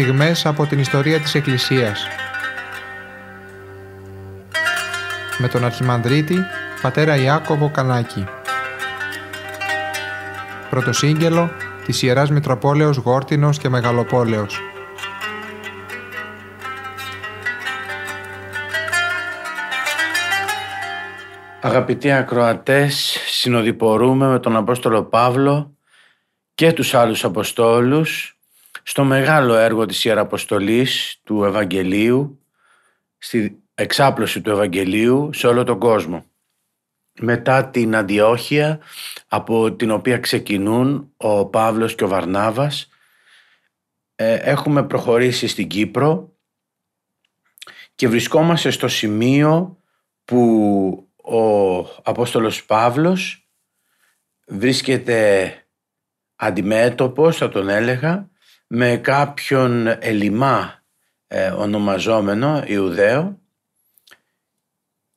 στιγμές από την ιστορία της Εκκλησίας. Με τον Αρχιμανδρίτη, πατέρα Ιάκωβο Κανάκη. Πρωτοσύγγελο της Ιεράς Μητροπόλεως Γόρτινος και Μεγαλοπόλεως. Αγαπητοί ακροατές, συνοδοιπορούμε με τον Απόστολο Παύλο και τους άλλους Αποστόλους στο μεγάλο έργο της Ιεραποστολής του Ευαγγελίου, στη εξάπλωση του Ευαγγελίου σε όλο τον κόσμο. Μετά την Αντιόχεια από την οποία ξεκινούν ο Παύλος και ο Βαρνάβας ε, έχουμε προχωρήσει στην Κύπρο και βρισκόμαστε στο σημείο που ο Απόστολος Παύλος βρίσκεται αντιμέτωπος, θα τον έλεγα, με κάποιον ελιμά ε, ονομαζόμενο Ιουδαίο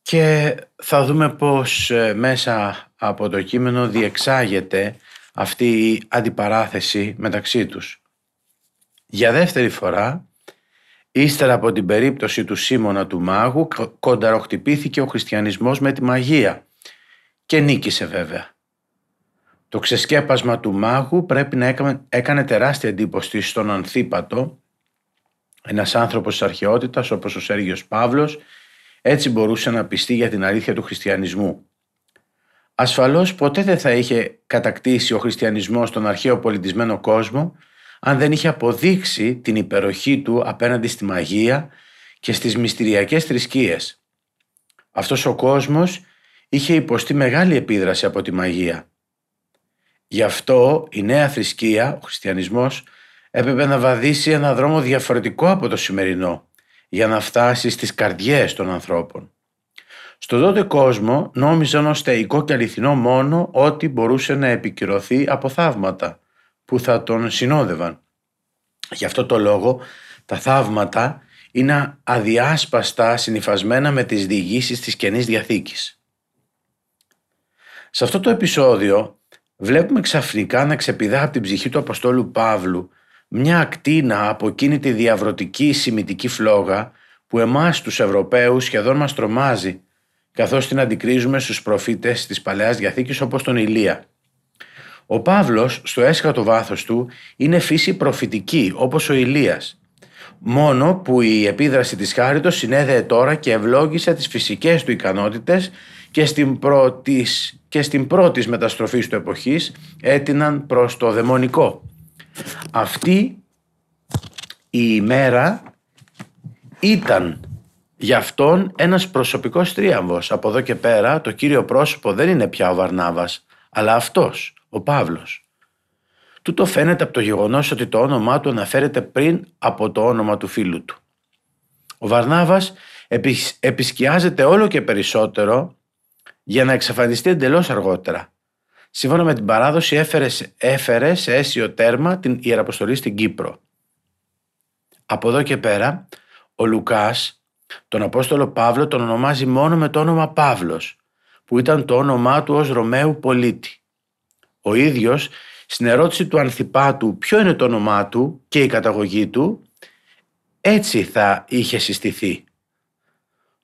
και θα δούμε πως ε, μέσα από το κείμενο διεξάγεται αυτή η αντιπαράθεση μεταξύ τους. Για δεύτερη φορά Ύστερα από την περίπτωση του Σίμωνα του Μάγου κονταροχτυπήθηκε ο χριστιανισμός με τη μαγεία και νίκησε βέβαια. Το ξεσκέπασμα του μάγου πρέπει να έκανε, τεράστια εντύπωση στον Ανθίπατο, ένας άνθρωπος της αρχαιότητας όπως ο Σέργιος Παύλος, έτσι μπορούσε να πιστεί για την αλήθεια του χριστιανισμού. Ασφαλώς ποτέ δεν θα είχε κατακτήσει ο χριστιανισμός τον αρχαίο πολιτισμένο κόσμο αν δεν είχε αποδείξει την υπεροχή του απέναντι στη μαγεία και στις μυστηριακές θρησκείες. Αυτός ο κόσμος είχε υποστεί μεγάλη επίδραση από τη μαγεία. Γι' αυτό η νέα θρησκεία, ο χριστιανισμός, έπρεπε να βαδίσει ένα δρόμο διαφορετικό από το σημερινό για να φτάσει στις καρδιές των ανθρώπων. Στον τότε κόσμο νόμιζαν ως θεϊκό και αληθινό μόνο ότι μπορούσε να επικυρωθεί από θαύματα που θα τον συνόδευαν. Γι' αυτό το λόγο τα θαύματα είναι αδιάσπαστα συνειφασμένα με τις διηγήσεις της Καινής Διαθήκης. Σε αυτό το επεισόδιο βλέπουμε ξαφνικά να ξεπηδά από την ψυχή του Αποστόλου Παύλου μια ακτίνα από εκείνη τη διαβρωτική σημητική φλόγα που εμάς τους Ευρωπαίους σχεδόν μας τρομάζει καθώς την αντικρίζουμε στους προφήτες της Παλαιάς Διαθήκης όπως τον Ηλία. Ο Παύλος στο έσχατο βάθος του είναι φύση προφητική όπως ο Ηλίας. Μόνο που η επίδραση της χάριτος συνέδεε τώρα και ευλόγησε τις φυσικές του ικανότητες και στην, πρώτης, και στην πρώτης μεταστροφή του εποχής έτειναν προς το δαιμονικό. Αυτή η ημέρα ήταν για αυτόν ένας προσωπικός τρίαμβος. Από εδώ και πέρα το κύριο πρόσωπο δεν είναι πια ο Βαρνάβας, αλλά αυτός, ο Παύλος. Τούτο φαίνεται από το γεγονός ότι το όνομά του αναφέρεται πριν από το όνομα του φίλου του. Ο Βαρνάβας επισκιάζεται όλο και περισσότερο για να εξαφανιστεί εντελώς αργότερα. Σύμφωνα με την παράδοση έφερες, έφερε σε αίσιο τέρμα την Ιεραποστολή στην Κύπρο. Από εδώ και πέρα ο Λουκάς τον Απόστολο Παύλο τον ονομάζει μόνο με το όνομα Παύλος που ήταν το όνομά του ως Ρωμαίου πολίτη. Ο ίδιος στην ερώτηση του Ανθιπάτου ποιο είναι το όνομά του και η καταγωγή του, έτσι θα είχε συστηθεί.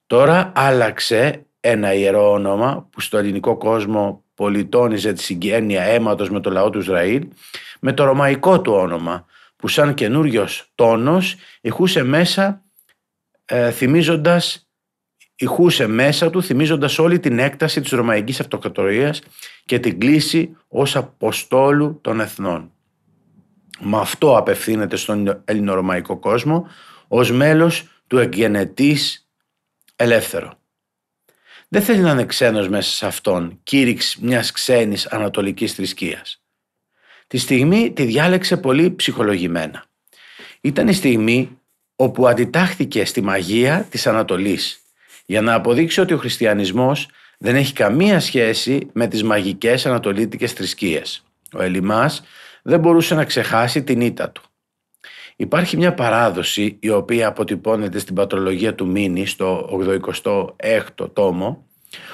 Τώρα άλλαξε ένα ιερό όνομα που στο ελληνικό κόσμο πολιτώνιζε τη συγγένεια αίματος με το λαό του Ισραήλ με το ρωμαϊκό του όνομα που σαν καινούριος τόνος ηχούσε μέσα ε, θυμίζοντας ηχούσε μέσα του θυμίζοντας όλη την έκταση της Ρωμαϊκής Αυτοκρατορίας και την κλίση ως Αποστόλου των Εθνών. Με αυτό απευθύνεται στον ελληνορωμαϊκό κόσμο ως μέλος του εγγενετής ελεύθερο. Δεν θέλει να είναι ξένος μέσα σε αυτόν, κήρυξ μιας ξένης ανατολικής θρησκείας. Τη στιγμή τη διάλεξε πολύ ψυχολογημένα. Ήταν η στιγμή όπου αντιτάχθηκε στη μαγεία της Ανατολής για να αποδείξει ότι ο χριστιανισμός δεν έχει καμία σχέση με τις μαγικές ανατολίτικες θρησκείες. Ο Ελιμάς δεν μπορούσε να ξεχάσει την ήττα του. Υπάρχει μια παράδοση η οποία αποτυπώνεται στην πατρολογία του Μίνη στο 86ο τόμο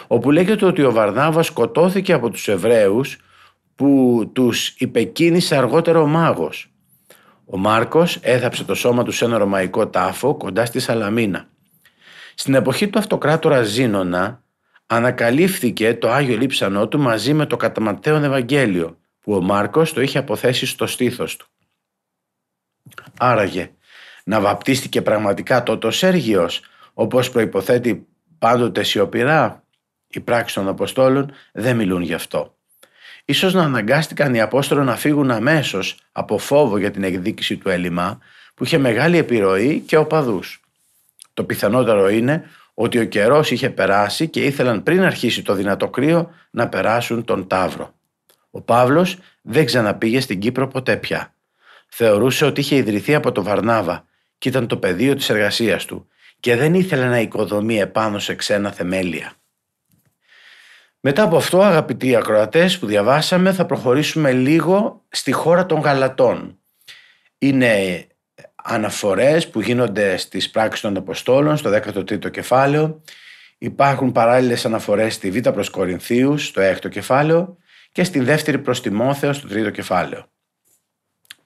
όπου λέγεται ότι ο Βαρνάβας σκοτώθηκε από τους Εβραίους που τους υπεκίνησε αργότερο ο μάγος. Ο Μάρκος έθαψε το σώμα του σε ένα ρωμαϊκό τάφο κοντά στη Σαλαμίνα. Στην εποχή του αυτοκράτορα Ζήνονα ανακαλύφθηκε το Άγιο Λείψανό του μαζί με το Καταματέον Ευαγγέλιο που ο Μάρκος το είχε αποθέσει στο στήθος του. Άραγε, να βαπτίστηκε πραγματικά τότε ο Σέργιος όπως προϋποθέτει πάντοτε σιωπηρά. Οι πράξεις των Αποστόλων δεν μιλούν γι' αυτό. Ίσως να αναγκάστηκαν οι Απόστολοι να φύγουν αμέσως από φόβο για την εκδίκηση του έλλειμμα που είχε μεγάλη επιρροή και οπαδούς. Το πιθανότερο είναι ότι ο καιρός είχε περάσει και ήθελαν πριν αρχίσει το δυνατό κρύο να περάσουν τον Ταύρο. Ο Παύλος δεν ξαναπήγε στην Κύπρο ποτέ πια. Θεωρούσε ότι είχε ιδρυθεί από το Βαρνάβα και ήταν το πεδίο της εργασίας του και δεν ήθελε να οικοδομεί επάνω σε ξένα θεμέλια. Μετά από αυτό αγαπητοί ακροατές που διαβάσαμε θα προχωρήσουμε λίγο στη χώρα των Γαλατών. Είναι αναφορές που γίνονται στις πράξεις των Αποστόλων στο 13ο κεφάλαιο. Υπάρχουν παράλληλες αναφορές στη Β' προς Κορινθίους στο 6ο κεφάλαιο και στη δεύτερη προς Τιμόθεος στο 3ο κεφάλαιο.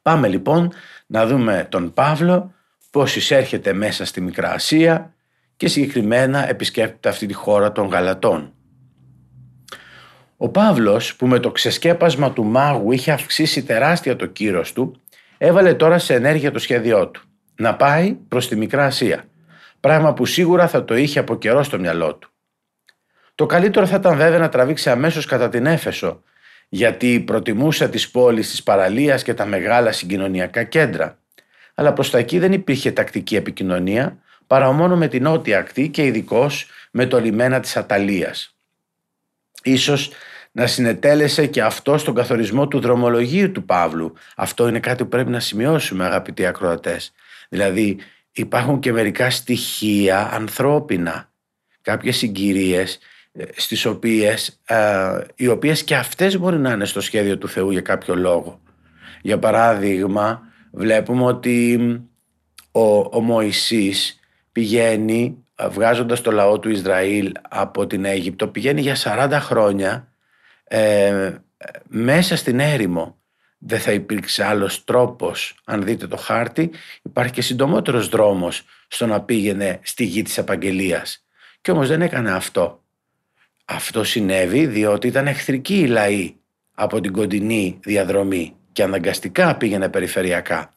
Πάμε λοιπόν να δούμε τον Παύλο πώς εισέρχεται μέσα στη Μικρά Ασία και συγκεκριμένα επισκέπτεται αυτή τη χώρα των Γαλατών. Ο Παύλος που με το ξεσκέπασμα του μάγου είχε αυξήσει τεράστια το κύρος του έβαλε τώρα σε ενέργεια το σχέδιό του να πάει προς τη Μικρά Ασία πράγμα που σίγουρα θα το είχε από καιρό στο μυαλό του. Το καλύτερο θα ήταν βέβαια να τραβήξει αμέσως κατά την Έφεσο γιατί προτιμούσε τις πόλεις της παραλίας και τα μεγάλα συγκοινωνιακά κέντρα αλλά προς τα εκεί δεν υπήρχε τακτική επικοινωνία παρά μόνο με την νότια ακτή και ειδικώς με το λιμένα της Αταλίας. Ίσως να συνετέλεσε και αυτό στον καθορισμό του δρομολογίου του Παύλου. Αυτό είναι κάτι που πρέπει να σημειώσουμε αγαπητοί ακροατές. Δηλαδή υπάρχουν και μερικά στοιχεία ανθρώπινα, κάποιες συγκυρίες ε, στις οποίες, ε, οι οποίες και αυτές μπορεί να είναι στο σχέδιο του Θεού για κάποιο λόγο. Για παράδειγμα, βλέπουμε ότι ο, ο Μωυσής πηγαίνει βγάζοντας το λαό του Ισραήλ από την Αίγυπτο πηγαίνει για 40 χρόνια ε, μέσα στην έρημο. Δεν θα υπήρξε άλλος τρόπος αν δείτε το χάρτη υπάρχει και συντομότερος δρόμος στο να πήγαινε στη γη της Επαγγελίας και όμως δεν έκανε αυτό αυτό συνέβη διότι ήταν εχθρικοί οι λαοί από την κοντινή διαδρομή και αναγκαστικά πήγαινε περιφερειακά.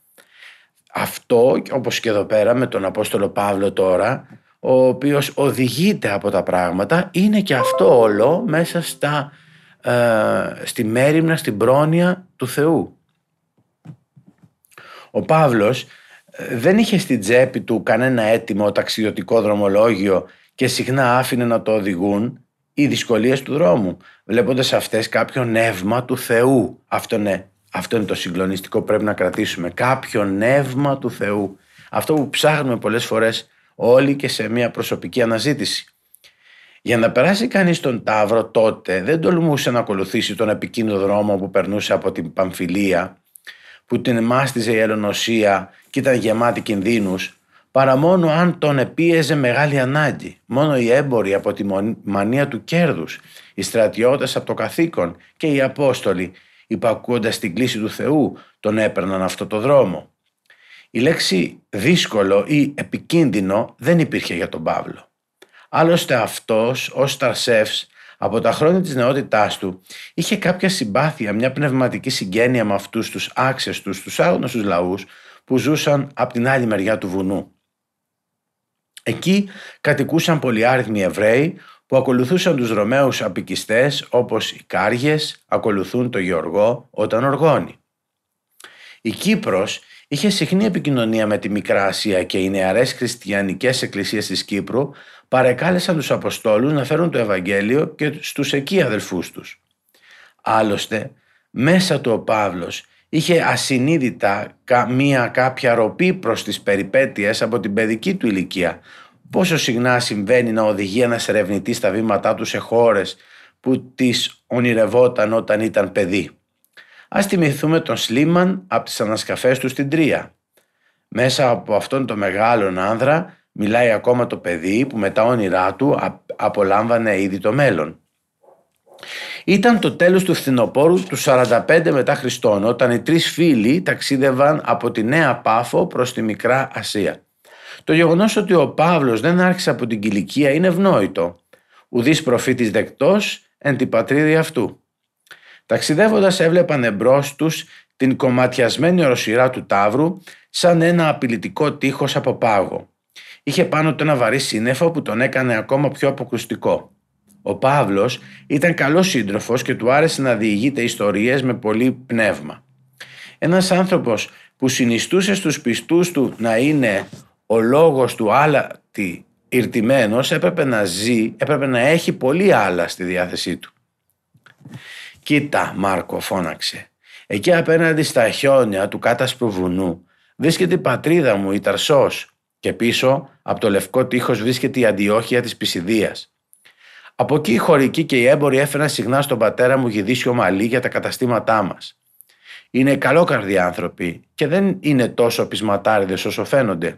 Αυτό, όπως και εδώ πέρα με τον Απόστολο Παύλο τώρα, ο οποίος οδηγείται από τα πράγματα, είναι και αυτό όλο μέσα στα, ε, στη μέρημνα, στην πρόνοια του Θεού. Ο Παύλος ε, δεν είχε στην τσέπη του κανένα έτοιμο ταξιδιωτικό δρομολόγιο και συχνά άφηνε να το οδηγούν οι δυσκολίες του δρόμου, βλέποντας αυτές κάποιο νεύμα του Θεού. Αυτό ναι, αυτό είναι το συγκλονιστικό που πρέπει να κρατήσουμε. Κάποιο νεύμα του Θεού. Αυτό που ψάχνουμε πολλές φορές όλοι και σε μια προσωπική αναζήτηση. Για να περάσει κανείς τον Ταύρο τότε δεν τολμούσε να ακολουθήσει τον επικίνδυνο δρόμο που περνούσε από την Παμφιλία που την μάστιζε η Ελλονοσία και ήταν γεμάτη κινδύνους παρά μόνο αν τον επίεζε μεγάλη ανάγκη. Μόνο οι έμποροι από τη μανία του κέρδους, οι στρατιώτες από το καθήκον και οι Απόστολοι υπακούοντας την κλίση του Θεού τον έπαιρναν αυτό το δρόμο. Η λέξη δύσκολο ή επικίνδυνο δεν υπήρχε για τον Παύλο. Άλλωστε αυτός ως Ταρσεύς από τα χρόνια της νεότητάς του είχε κάποια συμπάθεια, μια πνευματική συγγένεια με αυτούς τους άξεστους, τους άγνωστους λαούς που ζούσαν από την άλλη μεριά του βουνού. Εκεί κατοικούσαν πολυάριθμοι Εβραίοι που ακολουθούσαν τους Ρωμαίους απικιστές όπως οι Κάργες ακολουθούν το Γεωργό όταν οργώνει. Η Κύπρος είχε συχνή επικοινωνία με τη Μικρά Ασία και οι νεαρές χριστιανικές εκκλησίες της Κύπρου παρεκάλεσαν τους Αποστόλους να φέρουν το Ευαγγέλιο και στους εκεί αδελφούς τους. Άλλωστε, μέσα του ο Παύλος είχε ασυνείδητα μία κάποια ροπή προς τις περιπέτειες από την παιδική του ηλικία Πόσο συχνά συμβαίνει να οδηγεί ένας ερευνητής στα βήματά του σε χώρες που τις ονειρευόταν όταν ήταν παιδί; Ας θυμηθούμε τον Σλίμαν από τις ανασκαφές του στην Τρία. Μέσα από αυτόν τον μεγάλον άνδρα μιλάει ακόμα το παιδί που με τα όνειρά του απολάμβανε ήδη το μέλλον. Ήταν το τέλος του φθινοπόρου του 45 μετά Χριστόν όταν οι τρεις φίλοι ταξίδευαν από τη Νέα Πάφο προς τη Μικρά Ασία. Το γεγονός ότι ο Παύλος δεν άρχισε από την Κιλικία είναι ευνόητο. Ουδής προφήτης δεκτός εν την πατρίδη αυτού. Ταξιδεύοντας έβλεπαν εμπρός τους την κομματιασμένη οροσυρά του Ταύρου σαν ένα απειλητικό τείχος από πάγο. Είχε πάνω του ένα βαρύ σύννεφο που τον έκανε ακόμα πιο αποκρουστικό. Ο Παύλος ήταν καλός σύντροφος και του άρεσε να διηγείται ιστορίες με πολύ πνεύμα. Ένας άνθρωπος που συνιστούσε στους πιστούς του να είναι ο λόγος του άλατη ηρτημένος έπρεπε να ζει, έπρεπε να έχει πολύ άλλα στη διάθεσή του. «Κοίτα, Μάρκο», φώναξε. «Εκεί απέναντι στα χιόνια του κάτασπρου βουνού βρίσκεται η πατρίδα μου, η Ταρσός, και πίσω από το λευκό τείχος βρίσκεται η αντιόχεια της Πισιδίας. Από εκεί οι χωρικοί και οι έμποροι έφεραν συχνά στον πατέρα μου γυδίσιο μαλλί για τα καταστήματά μας. Είναι καλόκαρδοι άνθρωποι και δεν είναι τόσο πεισματάριδες όσο φαίνονται.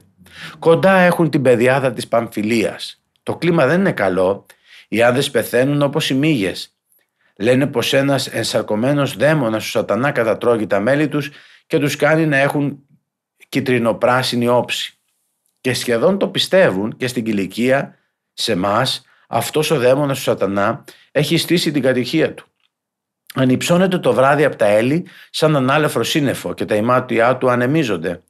Κοντά έχουν την πεδιάδα της Παμφιλίας. Το κλίμα δεν είναι καλό. Οι άνδρες πεθαίνουν όπως οι μύγες. Λένε πως ένας ενσαρκωμένος δαίμονας του σατανά κατατρώγει τα μέλη τους και τους κάνει να έχουν κυτρινοπράσινη όψη. Και σχεδόν το πιστεύουν και στην κηλικία, σε εμά, αυτός ο δαίμονας του σατανά έχει στήσει την κατοικία του. Ανυψώνεται το βράδυ από τα έλλη σαν ανάλεφρο σύννεφο και τα ημάτια του ανεμίζονται.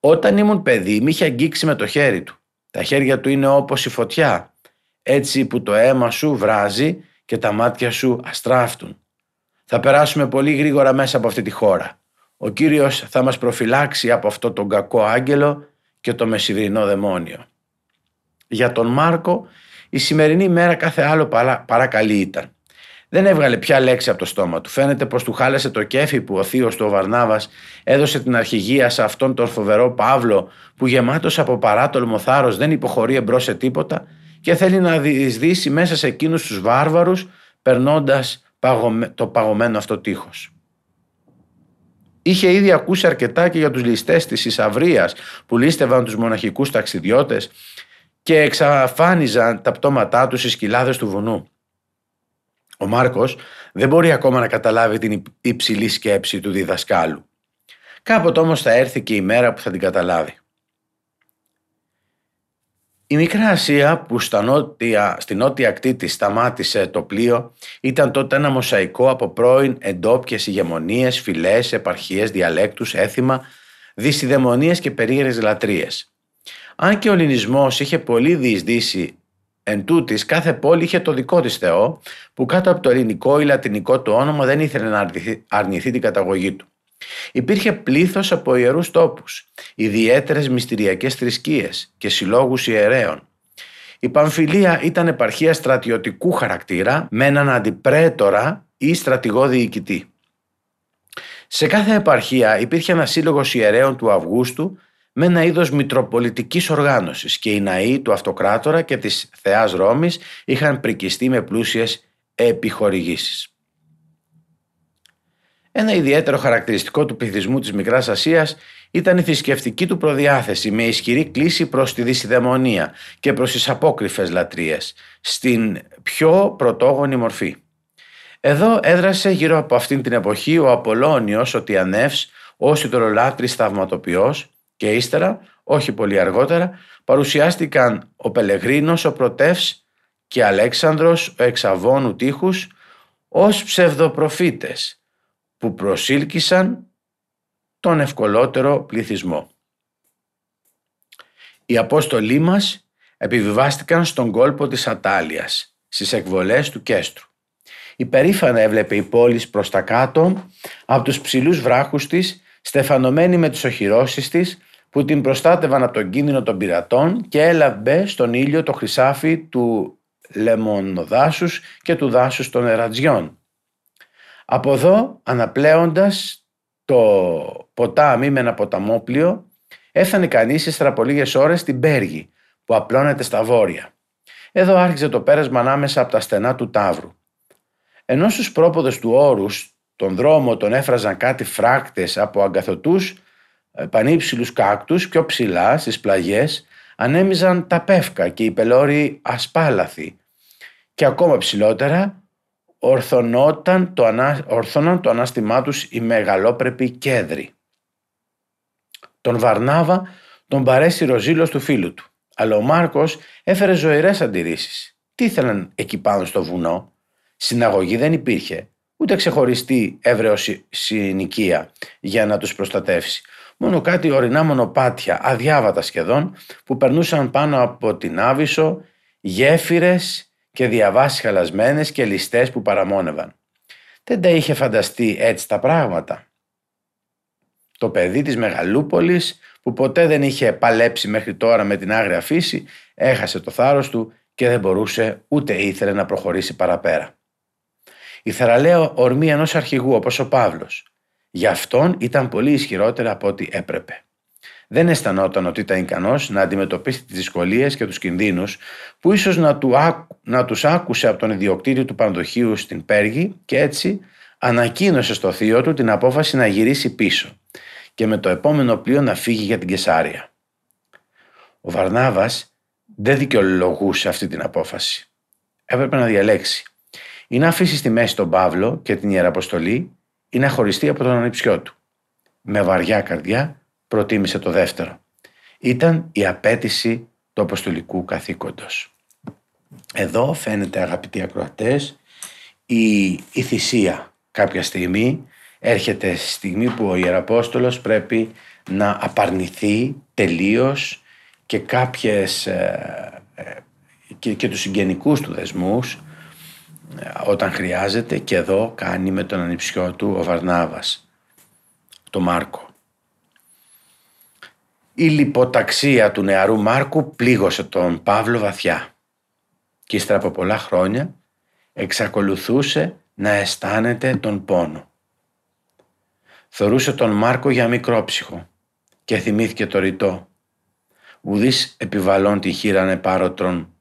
Όταν ήμουν παιδί με είχε αγγίξει με το χέρι του. Τα χέρια του είναι όπως η φωτιά, έτσι που το αίμα σου βράζει και τα μάτια σου αστράφτουν. Θα περάσουμε πολύ γρήγορα μέσα από αυτή τη χώρα. Ο Κύριος θα μας προφυλάξει από αυτό τον κακό άγγελο και το μεσηβρινό δαιμόνιο. Για τον Μάρκο η σημερινή μέρα κάθε άλλο παρά καλή ήταν. Δεν έβγαλε πια λέξη από το στόμα του. Φαίνεται πως του χάλασε το κέφι που ο θείος του ο Βαρνάβας έδωσε την αρχηγία σε αυτόν τον φοβερό Παύλο που γεμάτος από παράτολμο θάρρος δεν υποχωρεί εμπρός σε τίποτα και θέλει να διεισδύσει μέσα σε εκείνους τους βάρβαρους περνώντας το παγωμένο αυτό τείχος. Είχε ήδη ακούσει αρκετά και για τους ληστές της Ισαβρίας που λίστευαν τους μοναχικούς ταξιδιώτες και εξαφάνιζαν τα πτώματά τους στις κοιλάδες του βουνού. Ο Μάρκος δεν μπορεί ακόμα να καταλάβει την υψηλή σκέψη του διδασκάλου. Κάποτε όμως θα έρθει και η μέρα που θα την καταλάβει. Η Μικρά Ασία που στα νότια, στη νότια ακτή της σταμάτησε το πλοίο ήταν τότε ένα μοσαϊκό από πρώην εντόπιες ηγεμονίες, φυλές, επαρχίες, διαλέκτους, έθιμα, δυσιδαιμονίες και περίεργες λατρείες. Αν και ο ελληνισμός είχε πολύ διεισδύσει Εν τούτης, κάθε πόλη είχε το δικό της θεό που κάτω από το ελληνικό ή λατινικό του όνομα δεν ήθελε να αρνηθεί την καταγωγή του. Υπήρχε πλήθος από ιερούς τόπους, ιδιαίτερες μυστηριακές θρησκείες και συλλόγους ιερέων. Η Παμφιλία ήταν επαρχία στρατιωτικού χαρακτήρα με έναν αντιπρέτορα ή στρατηγό διοικητή. Σε κάθε επαρχία υπήρχε ένας σύλλογος ιερέων του Αυγούστου με ένα είδος μητροπολιτικής οργάνωσης και οι ναοί του αυτοκράτορα και της θεάς Ρώμης είχαν πρικιστεί με πλούσιες επιχορηγήσεις. Ένα ιδιαίτερο χαρακτηριστικό του πληθυσμού της Μικράς Ασίας ήταν η θρησκευτική του προδιάθεση με ισχυρή κλίση προς τη δυσιδαιμονία και προς τις απόκριφες λατρείες, στην πιο πρωτόγονη μορφή. Εδώ έδρασε γύρω από αυτήν την εποχή ο Απολώνιος, ο Τιανεύς, ο Σιτρολάτρης Θαυματοποιός, και ύστερα, όχι πολύ αργότερα, παρουσιάστηκαν ο Πελεγρίνος, ο Πρωτεύς και Αλέξανδρος, ο Εξαβόνου Τείχους, ως ψευδοπροφήτες που προσήλκησαν τον ευκολότερο πληθυσμό. Οι Απόστολοι μας επιβιβάστηκαν στον κόλπο της Ατάλειας, στις εκβολές του Κέστρου. Υπερήφανα έβλεπε η πόλη προς τα κάτω από τους ψηλούς βράχους της στεφανωμένη με τις οχυρώσεις της που την προστάτευαν από τον κίνδυνο των πειρατών και έλαβε στον ήλιο το χρυσάφι του λεμονοδάσους και του δάσους των ερατζιών. Από εδώ, αναπλέοντας το ποτάμι με ένα ποταμόπλιο, έφτανε κανείς ύστερα από λίγες ώρες στην Πέργη, που απλώνεται στα βόρεια. Εδώ άρχισε το πέρασμα ανάμεσα από τα στενά του Ταύρου. Ενώ στους πρόποδες του όρους τον δρόμο τον έφραζαν κάτι φράκτες από αγκαθωτούς ε, πανύψηλους κάκτους πιο ψηλά στις πλαγιές ανέμιζαν τα πεύκα και οι πελώροι ασπάλαθοι και ακόμα ψηλότερα ορθωνόταν το, ανά, ορθώναν το ανάστημά τους οι μεγαλόπρεποι κέδροι. Τον Βαρνάβα τον παρέσει ο ζήλος του φίλου του. Αλλά ο Μάρκος έφερε ζωηρές αντιρρήσεις. Τι ήθελαν εκεί πάνω στο βουνό; Συναγωγή δεν υπήρχε. Ούτε ξεχωριστή έβρεωση συνοικία για να τους προστατεύσει. Μόνο κάτι ορεινά μονοπάτια, αδιάβατα σχεδόν, που περνούσαν πάνω από την Άβυσσο, γέφυρες και διαβάσεις χαλασμένες και ληστές που παραμόνευαν. Δεν τα είχε φανταστεί έτσι τα πράγματα. Το παιδί της Μεγαλούπολης που ποτέ δεν είχε παλέψει μέχρι τώρα με την άγρια φύση έχασε το θάρρος του και δεν μπορούσε ούτε ήθελε να προχωρήσει παραπέρα. Η θεραλέα ορμή ενός αρχηγού όπως ο Παύλος. Για αυτόν ήταν πολύ ισχυρότερα από ό,τι έπρεπε. Δεν αισθανόταν ότι ήταν ικανός να αντιμετωπίσει τις δυσκολίες και τους κινδύνους που ίσως να, του, να τους άκουσε από τον ιδιοκτήτη του πανδοχείου στην Πέργη και έτσι ανακοίνωσε στο θείο του την απόφαση να γυρίσει πίσω και με το επόμενο πλοίο να φύγει για την Κεσάρια. Ο Βαρνάβας δεν δικαιολογούσε αυτή την απόφαση. Έπρεπε να διαλέξει. Ή να αφήσεις στη μέση τον Παύλο και την Ιεραποστολή ή να χωριστεί από τον ανιψιό του. Με βαριά καρδιά προτίμησε το δεύτερο. Ήταν η απέτηση του αποστολικού καθήκοντος. Εδώ φαίνεται αγαπητοί ακροατές η, η θυσία κάποια στιγμή έρχεται στιγμή που ο Ιεραπόστολος πρέπει να απαρνηθεί τελείως και κάποιες ε, ε, και, και τους συγγενικούς του δεσμούς ε, όταν χρειάζεται και εδώ κάνει με τον ανιψιό του ο Βαρνάβας, το Μάρκο. Η λιποταξία του νεαρού Μάρκου πλήγωσε τον Παύλο βαθιά και ύστερα από πολλά χρόνια εξακολουθούσε να αισθάνεται τον πόνο. Θορούσε τον Μάρκο για μικρόψυχο και θυμήθηκε το ρητό. Ουδής επιβαλών τη χείρανε πάρωτρον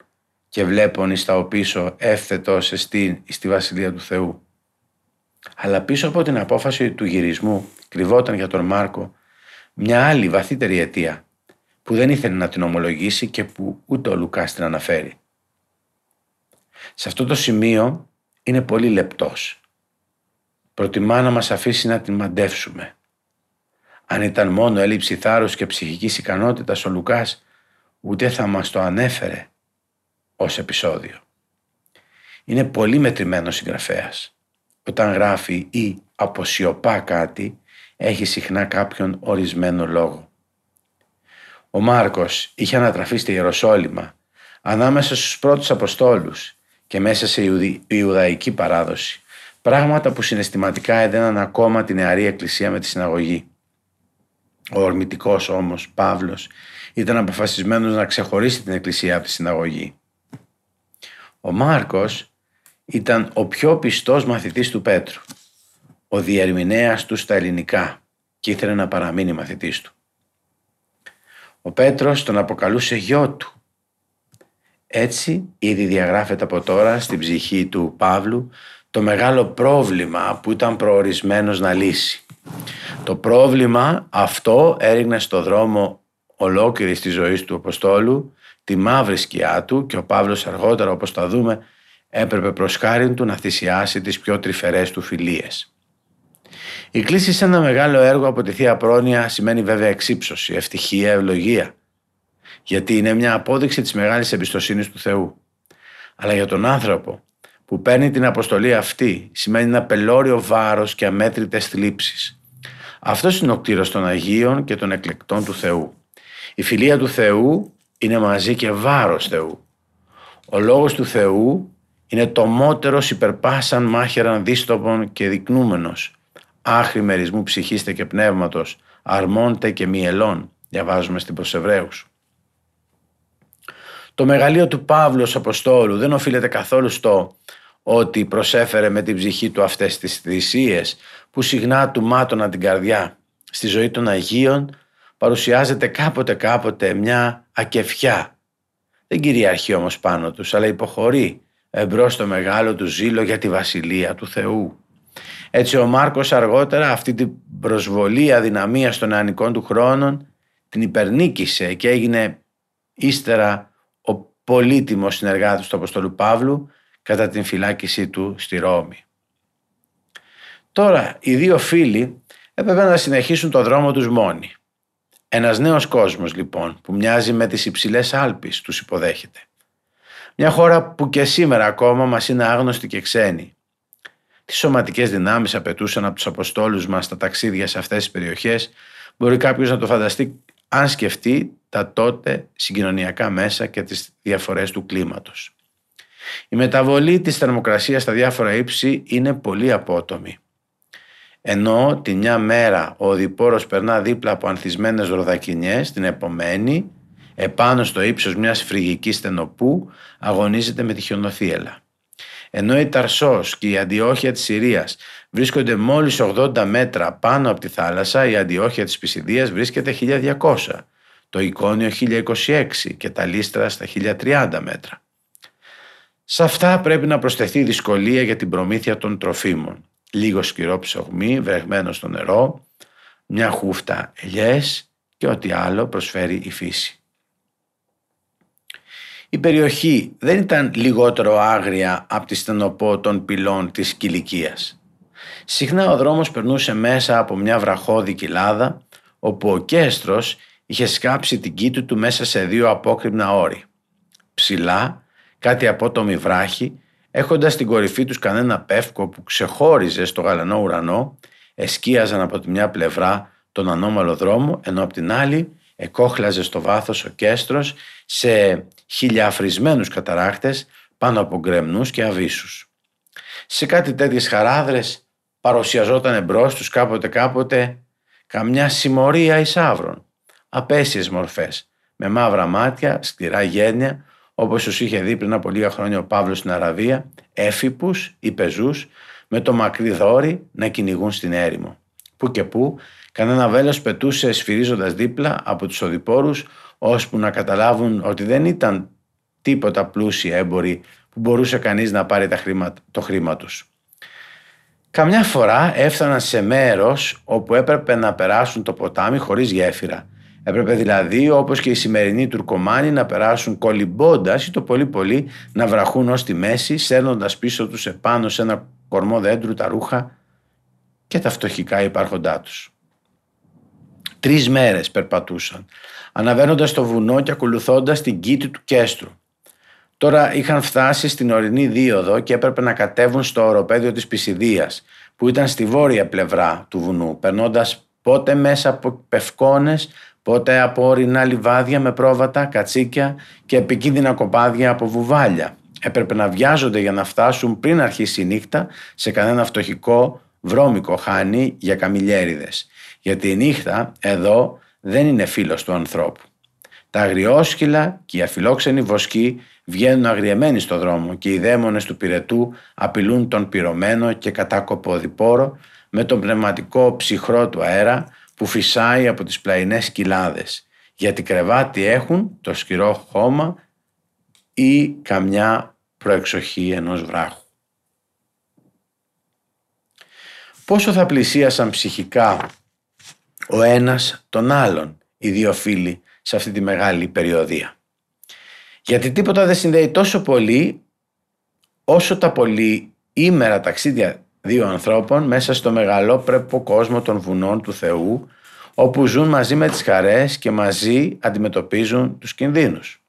και βλέπουν εις τα οπίσω εύθετος εστίν στη Βασιλεία του Θεού. Αλλά πίσω από την απόφαση του γυρισμού κρυβόταν για τον Μάρκο μια άλλη βαθύτερη αιτία που δεν ήθελε να την ομολογήσει και που ούτε ο Λουκάς την αναφέρει. Σε αυτό το σημείο είναι πολύ λεπτός προτιμά να μας αφήσει να την μαντεύσουμε. Αν ήταν μόνο έλλειψη θάρρους και ψυχικής ικανότητας ο Λουκάς, ούτε θα μας το ανέφερε ως επεισόδιο. Είναι πολύ μετρημένο συγγραφέας. Όταν γράφει ή αποσιωπά κάτι, έχει συχνά κάποιον ορισμένο λόγο. Ο Μάρκος είχε ανατραφεί στη Ιεροσόλυμα ανάμεσα στους πρώτους Αποστόλους και μέσα σε Ιουδαϊκή παράδοση Πράγματα που συναισθηματικά έδαιναν ακόμα τη νεαρή εκκλησία με τη συναγωγή. Ο ορμητικός όμως, Παύλος, ήταν αποφασισμένος να ξεχωρίσει την εκκλησία από τη συναγωγή. Ο Μάρκος ήταν ο πιο πιστός μαθητής του Πέτρου, ο διερμηνέας του στα ελληνικά και ήθελε να παραμείνει μαθητής του. Ο Πέτρος τον αποκαλούσε γιο του. Έτσι ήδη διαγράφεται από τώρα στην ψυχή του Παύλου το μεγάλο πρόβλημα που ήταν προορισμένος να λύσει. Το πρόβλημα αυτό έριγνε στο δρόμο ολόκληρης της ζωής του Αποστόλου τη μαύρη σκιά του και ο Παύλος αργότερα όπως θα δούμε έπρεπε προς χάρη του να θυσιάσει τις πιο τρυφερές του φιλίες. Η κλίση σε ένα μεγάλο έργο από τη Θεία Πρόνοια σημαίνει βέβαια εξύψωση, ευτυχία, ευλογία. Γιατί είναι μια απόδειξη της μεγάλης εμπιστοσύνης του Θεού. Αλλά για τον άνθρωπο που παίρνει την αποστολή αυτή σημαίνει ένα πελώριο βάρος και αμέτρητες θλίψεις. Αυτός είναι ο κτήρος των Αγίων και των εκλεκτών του Θεού. Η φιλία του Θεού είναι μαζί και βάρος Θεού. Ο λόγος του Θεού είναι το μότερος υπερπάσαν μάχεραν δίστοπων και δεικνούμενος. Άχρη μερισμού ψυχίστε και πνεύματος, αρμόντε και μυελών, διαβάζουμε στην Προσεβραίους. Το μεγαλείο του Παύλου Αποστόλου δεν οφείλεται καθόλου στο ότι προσέφερε με την ψυχή του αυτές τις θυσίες που συχνά του μάτωναν την καρδιά. Στη ζωή των Αγίων παρουσιάζεται κάποτε κάποτε μια ακεφιά. Δεν κυριαρχεί όμως πάνω τους, αλλά υποχωρεί εμπρός στο μεγάλο του ζήλο για τη Βασιλεία του Θεού. Έτσι ο Μάρκος αργότερα αυτή την προσβολή αδυναμίας των νεανικών του χρόνων την υπερνίκησε και έγινε ύστερα ο πολύτιμος συνεργάτης του Αποστολού Παύλου κατά την φυλάκισή του στη Ρώμη. Τώρα οι δύο φίλοι έπρεπε να συνεχίσουν το δρόμο τους μόνοι. Ένας νέος κόσμος λοιπόν που μοιάζει με τις υψηλές Άλπεις τους υποδέχεται. Μια χώρα που και σήμερα ακόμα μας είναι άγνωστη και ξένη. Τι σωματικές δυνάμεις απαιτούσαν από τους Αποστόλους μας τα ταξίδια σε αυτές τις περιοχές μπορεί κάποιος να το φανταστεί αν σκεφτεί τα τότε συγκοινωνιακά μέσα και τις διαφορές του κλίματος. Η μεταβολή της θερμοκρασίας στα διάφορα ύψη είναι πολύ απότομη. Ενώ τη μια μέρα ο οδηπόρος περνά δίπλα από ανθισμένες ροδακινιές, την επομένη, επάνω στο ύψος μιας φρυγικής στενοπού, αγωνίζεται με τη χιονοθύελα. Ενώ η Ταρσός και η Αντιόχεια της Συρίας βρίσκονται μόλις 80 μέτρα πάνω από τη θάλασσα, η Αντιόχεια της Πισιδίας βρίσκεται 1200, το Εικόνιο 1026 και τα Λίστρα στα 1030 μέτρα. Σε αυτά πρέπει να προσθεθεί δυσκολία για την προμήθεια των τροφίμων. Λίγο σκυρό ψωγμί βρεγμένο στο νερό, μια χούφτα ελιές και ό,τι άλλο προσφέρει η φύση. Η περιοχή δεν ήταν λιγότερο άγρια από τη στενοπό των πυλών της Κιλικίας. Συχνά ο δρόμος περνούσε μέσα από μια βραχώδη κοιλάδα όπου ο Κέστρος είχε σκάψει την κήτη του μέσα σε δύο απόκριμνα όρη. Ψηλά, κάτι απότομη βράχη, έχοντας στην κορυφή τους κανένα πεύκο που ξεχώριζε στο γαλανό ουρανό, εσκίαζαν από τη μια πλευρά τον ανώμαλο δρόμο, ενώ από την άλλη εκόχλαζε στο βάθος ο Κέστρος σε χιλιαφρισμένους καταράχτες πάνω από γκρεμνούς και αβίσους. Σε κάτι τέτοιες χαράδρες παρουσιαζόταν εμπρός τους κάποτε κάποτε καμιά συμμορία εισάβρων, απέσιες μορφές, με μαύρα μάτια, σκληρά γένια, όπως τους είχε δει πριν από λίγα χρόνια ο Παύλος στην Αραβία, έφυπους ή πεζούς, με το μακρύ δόρι να κυνηγούν στην έρημο. Που και που, κανένα βέλος πετούσε σφυρίζοντας δίπλα από τους οδηπόρους, ώσπου να καταλάβουν ότι δεν ήταν τίποτα πλούσιοι έμποροι που μπορούσε κανείς να πάρει τα χρήμα, το χρήμα τους. Καμιά φορά έφταναν σε μέρος όπου έπρεπε να περάσουν το ποτάμι χωρίς γέφυρα. Έπρεπε δηλαδή όπως και οι σημερινοί Τουρκομάνοι να περάσουν κολυμπώντας ή το πολύ πολύ να βραχούν ως τη μέση σέρνοντας πίσω τους επάνω σε ένα κορμό δέντρου τα ρούχα και τα φτωχικά υπάρχοντά τους. Τρεις μέρες περπατούσαν, αναβαίνοντας το βουνό και ακολουθώντας την κήτη του κέστρου. Τώρα είχαν φτάσει στην ορεινή δίωδο και έπρεπε να κατέβουν στο οροπέδιο της Πισιδίας, που ήταν στη βόρεια πλευρά του βουνού, περνώντας πότε μέσα από πευκόνες, πότε από ορεινά λιβάδια με πρόβατα, κατσίκια και επικίνδυνα κοπάδια από βουβάλια. Έπρεπε να βιάζονται για να φτάσουν πριν αρχίσει η νύχτα σε κανένα φτωχικό βρώμικο χάνι για καμιλιέριδες. Γιατί η νύχτα εδώ δεν είναι φίλος του ανθρώπου. Τα αγριόσκυλα και οι αφιλόξενοι βοσκοί βγαίνουν αγριεμένοι στο δρόμο και οι δαίμονες του πυρετού απειλούν τον πυρωμένο και κατάκοπο διπόρο με τον πνευματικό ψυχρό του αέρα που φυσάει από τις πλαϊνές κοιλάδες γιατί κρεβάτι έχουν το σκυρό χώμα ή καμιά προεξοχή ενός βράχου. Πόσο θα πλησίασαν ψυχικά ο ένας τον άλλον οι δύο φίλοι σε αυτή τη μεγάλη περιοδία; Γιατί τίποτα δεν συνδέει τόσο πολύ όσο τα πολύ ήμερα ταξίδια δύο ανθρώπων μέσα στο μεγαλόπρεπο κόσμο των βουνών του Θεού όπου ζουν μαζί με τις χαρές και μαζί αντιμετωπίζουν τους κινδύνους.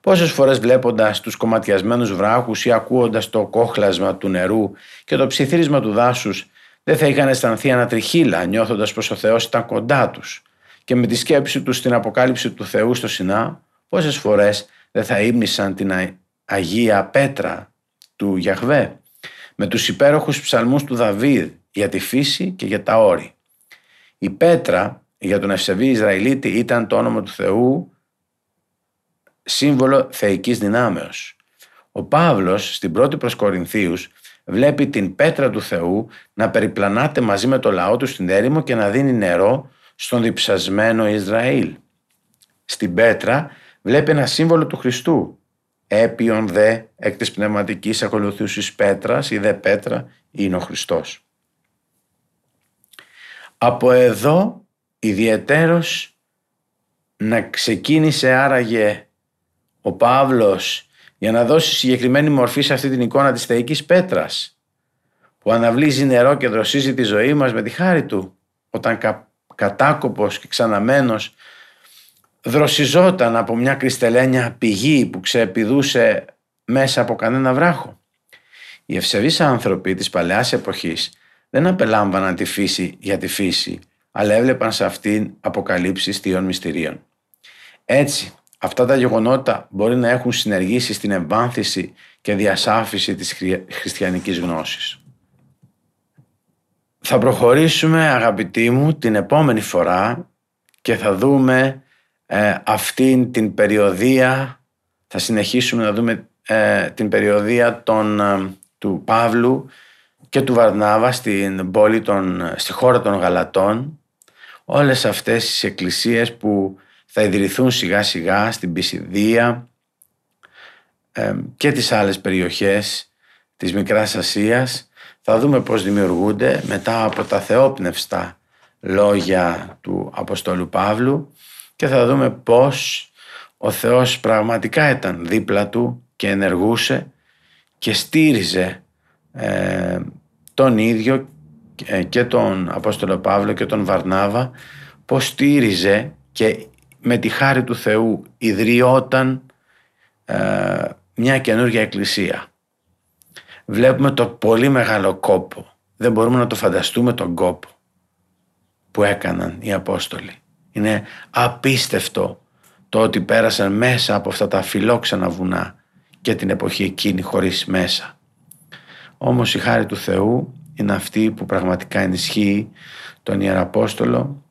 Πόσες φορές βλέποντας τους κομματιασμένους βράχους ή ακούοντας το κόχλασμα του νερού και το ψιθύρισμα του δάσους δεν θα είχαν αισθανθεί ανατριχίλα νιώθοντας πως ο Θεός ήταν κοντά τους και με τη σκέψη τους στην αποκάλυψη του Θεού στο Σινά πόσες φορές δεν θα ύμνησαν την Αγία Πέτρα του Γιαχβέ με τους υπέροχους ψαλμούς του Δαβίδ για τη φύση και για τα όρη. Η Πέτρα για τον ευσεβή Ισραηλίτη ήταν το όνομα του Θεού σύμβολο θεϊκής δυνάμεως. Ο Παύλος στην πρώτη προς Κορινθίους βλέπει την πέτρα του Θεού να περιπλανάται μαζί με το λαό του στην έρημο και να δίνει νερό στον διψασμένο Ισραήλ. Στην πέτρα βλέπει ένα σύμβολο του Χριστού. Έπιον δε εκ της πνευματικής ακολουθούσης πέτρας ή δε πέτρα είναι ο Χριστός. Από εδώ ιδιαιτέρως να ξεκίνησε άραγε ο Παύλος για να δώσει συγκεκριμένη μορφή σε αυτή την εικόνα της θεϊκής πέτρας που αναβλύζει νερό και δροσίζει τη ζωή μας με τη χάρη του όταν κα, κατάκοπος και ξαναμένος δροσιζόταν από μια κρυστελένια πηγή που ξεπηδούσε μέσα από κανένα βράχο. Οι ευσεβείς άνθρωποι της παλαιάς εποχής δεν απελάμβαναν τη φύση για τη φύση, αλλά έβλεπαν σε αυτήν αποκαλύψεις θείων μυστηρίων. Έτσι, αυτά τα γεγονότα μπορεί να έχουν συνεργήσει στην εμβάνθηση και διασάφηση της χριστιανικής γνώσης. Θα προχωρήσουμε αγαπητοί μου την επόμενη φορά και θα δούμε ε, αυτήν την περιοδία, θα συνεχίσουμε να δούμε ε, την περιοδία των, ε, του Παύλου και του Βαρνάβα στην πόλη των, στη χώρα των Γαλατών. Όλες αυτές τις εκκλησίες που θα ιδρυθούν σιγά σιγά στην Πισιδία και τις άλλες περιοχές της Μικράς Ασίας θα δούμε πώς δημιουργούνται μετά από τα θεόπνευστα λόγια του Αποστόλου Παύλου και θα δούμε πώς ο Θεός πραγματικά ήταν δίπλα του και ενεργούσε και στήριζε ε, τον ίδιο ε, και τον Απόστολο Παύλο και τον Βαρνάβα πως στήριζε και με τη χάρη του Θεού ιδρυόταν ε, μια καινούργια εκκλησία. Βλέπουμε το πολύ μεγάλο κόπο. Δεν μπορούμε να το φανταστούμε τον κόπο που έκαναν οι Απόστολοι. Είναι απίστευτο το ότι πέρασαν μέσα από αυτά τα φιλόξενα βουνά και την εποχή εκείνη χωρίς μέσα. Όμως η χάρη του Θεού είναι αυτή που πραγματικά ενισχύει τον Ιεραπόστολο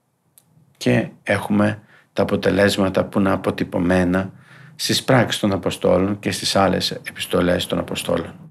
και έχουμε τα αποτελέσματα που είναι αποτυπωμένα στις πράξεις των Αποστόλων και στις άλλες επιστολές των Αποστόλων.